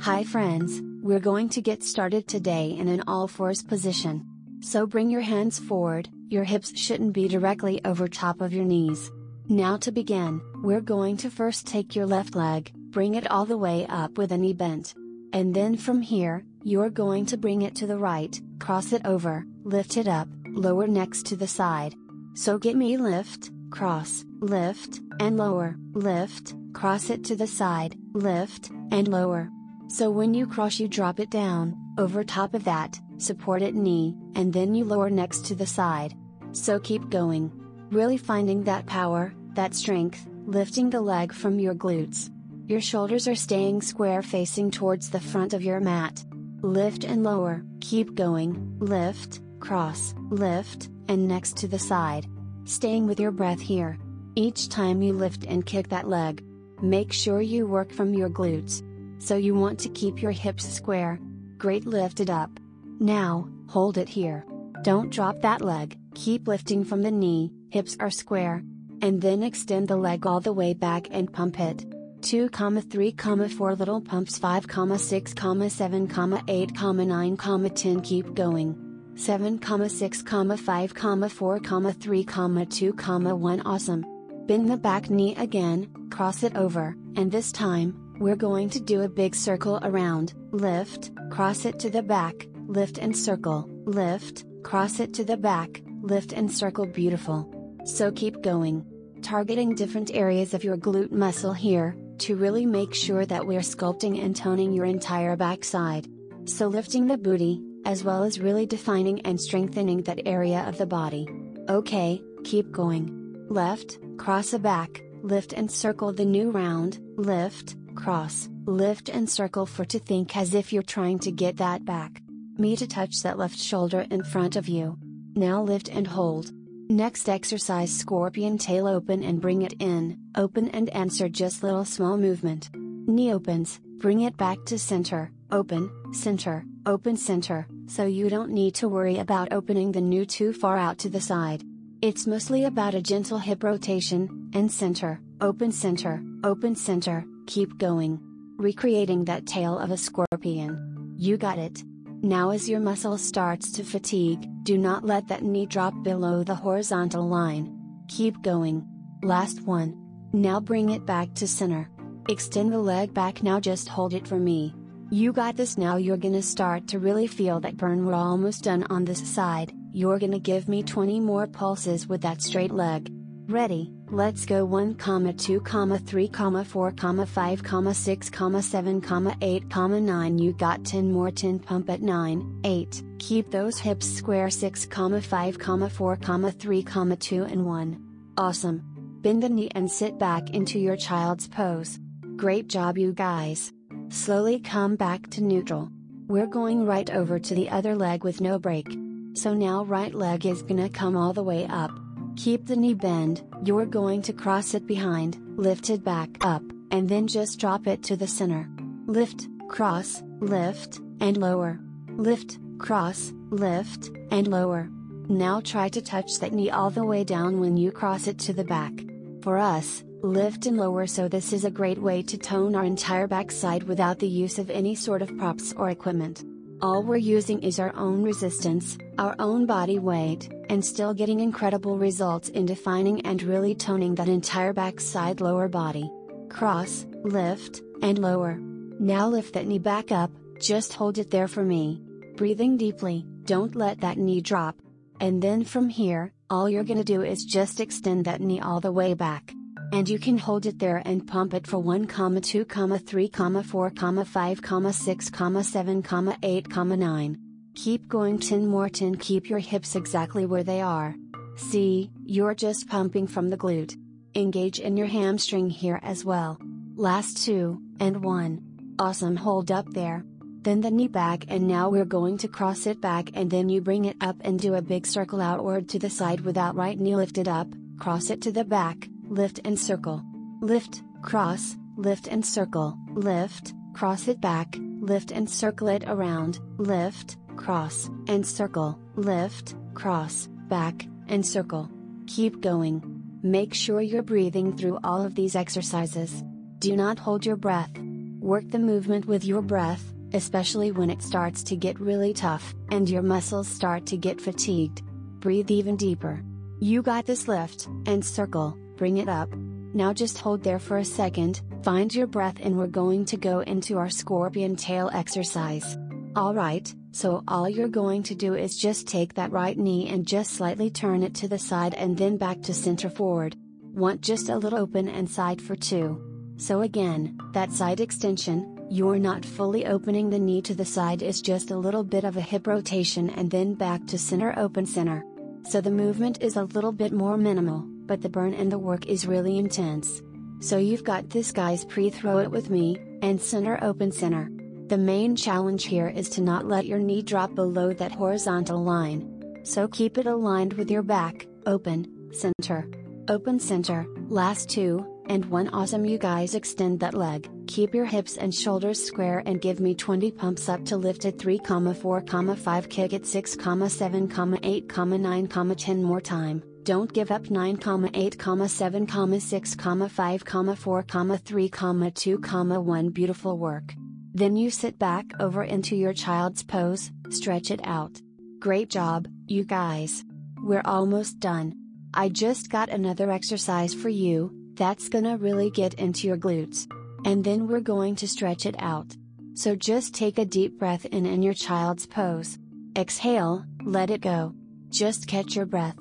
Hi friends, we're going to get started today in an all fours position. So bring your hands forward, your hips shouldn't be directly over top of your knees. Now to begin, we're going to first take your left leg, bring it all the way up with a knee bent. And then from here, you're going to bring it to the right, cross it over, lift it up, lower next to the side. So get me lift, cross, lift, and lower, lift, cross it to the side, lift, and lower. So when you cross you drop it down, over top of that, support it knee, and then you lower next to the side. So keep going. Really finding that power, that strength, lifting the leg from your glutes. Your shoulders are staying square facing towards the front of your mat. Lift and lower, keep going, lift, cross, lift, and next to the side. Staying with your breath here. Each time you lift and kick that leg, make sure you work from your glutes. So you want to keep your hips square. Great lifted up. Now, hold it here. Don't drop that leg, keep lifting from the knee, hips are square. And then extend the leg all the way back and pump it. 2, 3, 4 little pumps 5, 6, 7, 8, 9, 10 keep going. 7, 6, 5, 4, 3, 2, 1 awesome. Bend the back knee again, cross it over, and this time, we're going to do a big circle around, lift, cross it to the back, lift and circle, lift, cross it to the back, lift and circle beautiful. So keep going. Targeting different areas of your glute muscle here, to really make sure that we're sculpting and toning your entire backside. So lifting the booty, as well as really defining and strengthening that area of the body. Okay, keep going. Left, cross a back, lift and circle the new round, lift, cross, lift and circle for to think as if you're trying to get that back. Me to touch that left shoulder in front of you. Now lift and hold. Next exercise scorpion tail open and bring it in, open and answer just little small movement. Knee opens, bring it back to center, open, center, open center, so you don't need to worry about opening the new too far out to the side. It's mostly about a gentle hip rotation, and center, open center, open center, keep going. Recreating that tail of a scorpion. You got it. Now as your muscle starts to fatigue, do not let that knee drop below the horizontal line. Keep going. Last one. Now bring it back to center. Extend the leg back now just hold it for me. You got this now you're gonna start to really feel that burn we're almost done on this side, you're gonna give me 20 more pulses with that straight leg. Ready, let's go 1, comma 2, comma 3, comma 4, comma 5, comma 6, comma 7, comma 8, comma 9 you got 10 more 10 pump at 9, 8, keep those hips square 6, comma 5, comma 4, comma 3, comma 2 and 1. Awesome. Bend the knee and sit back into your child's pose. Great job you guys. Slowly come back to neutral. We're going right over to the other leg with no break. So now right leg is gonna come all the way up. Keep the knee bend, you're going to cross it behind, lift it back up, and then just drop it to the center. Lift, cross, lift, and lower. Lift, cross, lift, and lower. Now try to touch that knee all the way down when you cross it to the back. For us, lift and lower so this is a great way to tone our entire backside without the use of any sort of props or equipment. All we're using is our own resistance, our own body weight, and still getting incredible results in defining and really toning that entire backside lower body. Cross, lift, and lower. Now lift that knee back up, just hold it there for me. Breathing deeply, don't let that knee drop. And then from here, all you're gonna do is just extend that knee all the way back and you can hold it there and pump it for 1, 2, 3, 4, 5, 6, 7, 8, 9. Keep going 10 more 10 keep your hips exactly where they are. See, you're just pumping from the glute. Engage in your hamstring here as well. Last 2, and 1. Awesome hold up there. Then the knee back and now we're going to cross it back and then you bring it up and do a big circle outward to the side without right knee lifted up, cross it to the back, lift and circle. Lift, cross, lift and circle, lift, cross it back, lift and circle it around, lift, cross, and circle, lift, cross, back, and circle. Keep going. Make sure you're breathing through all of these exercises. Do not hold your breath. Work the movement with your breath, especially when it starts to get really tough and your muscles start to get fatigued. Breathe even deeper. You got this lift, and circle, bring it up. Now just hold there for a second, find your breath and we're going to go into our scorpion tail exercise. Alright, so all you're going to do is just take that right knee and just slightly turn it to the side and then back to center forward. Want just a little open and side for two. So again, that side extension, you're not fully opening the knee to the side is just a little bit of a hip rotation and then back to center open center. So the movement is a little bit more minimal, but the burn and the work is really intense. So you've got this guys pre-throw it with me, and center open center. The main challenge here is to not let your knee drop below that horizontal line. So keep it aligned with your back, open, center. Open center, last two, and one awesome you guys extend that leg, keep your hips and shoulders square and give me 20 pumps up to lift at 3, 4, 5 kick at 6, 7, 8, 9, 10 more time. Don't give up 9, 8, 7, 6, 5, 4, 3, 2, 1 beautiful work. Then you sit back over into your child's pose, stretch it out. Great job, you guys. We're almost done. I just got another exercise for you, that's gonna really get into your glutes. And then we're going to stretch it out. So just take a deep breath in in your child's pose. Exhale, let it go. Just catch your breath.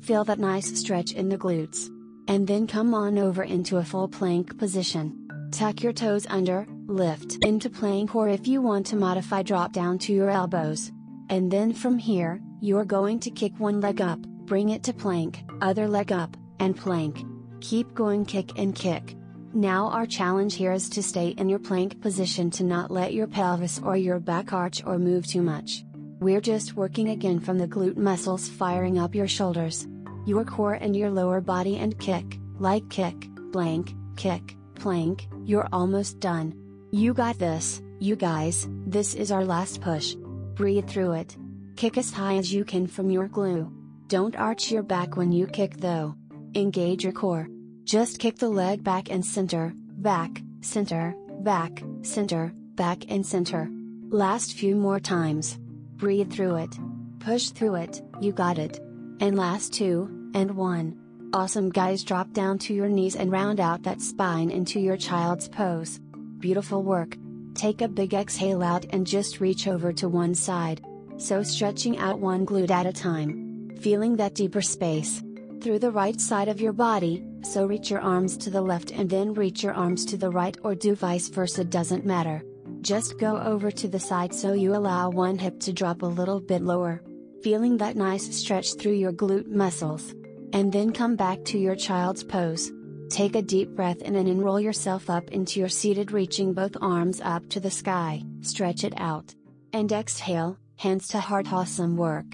Feel that nice stretch in the glutes. And then come on over into a full plank position. Tuck your toes under, lift into plank or if you want to modify drop down to your elbows. And then from here, you're going to kick one leg up, bring it to plank, other leg up, and plank. Keep going kick and kick. Now our challenge here is to stay in your plank position to not let your pelvis or your back arch or move too much. We're just working again from the glute muscles firing up your shoulders. Your core and your lower body and kick, like kick, blank, kick, plank, you're almost done. You got this, you guys, this is our last push. Breathe through it. Kick as high as you can from your glute. Don't arch your back when you kick though. Engage your core. Just kick the leg back and center, back, center, back, center, back and center. Last few more times. Breathe through it. Push through it, you got it. And last two, and one. Awesome guys drop down to your knees and round out that spine into your child's pose. Beautiful work. Take a big exhale out and just reach over to one side. So stretching out one glute at a time. Feeling that deeper space through the right side of your body, so reach your arms to the left and then reach your arms to the right or do vice versa doesn't matter. Just go over to the side so you allow one hip to drop a little bit lower. Feeling that nice stretch through your glute muscles. And then come back to your child's pose. Take a deep breath in and enroll yourself up into your seated reaching both arms up to the sky, stretch it out. And exhale, hands to heart awesome work.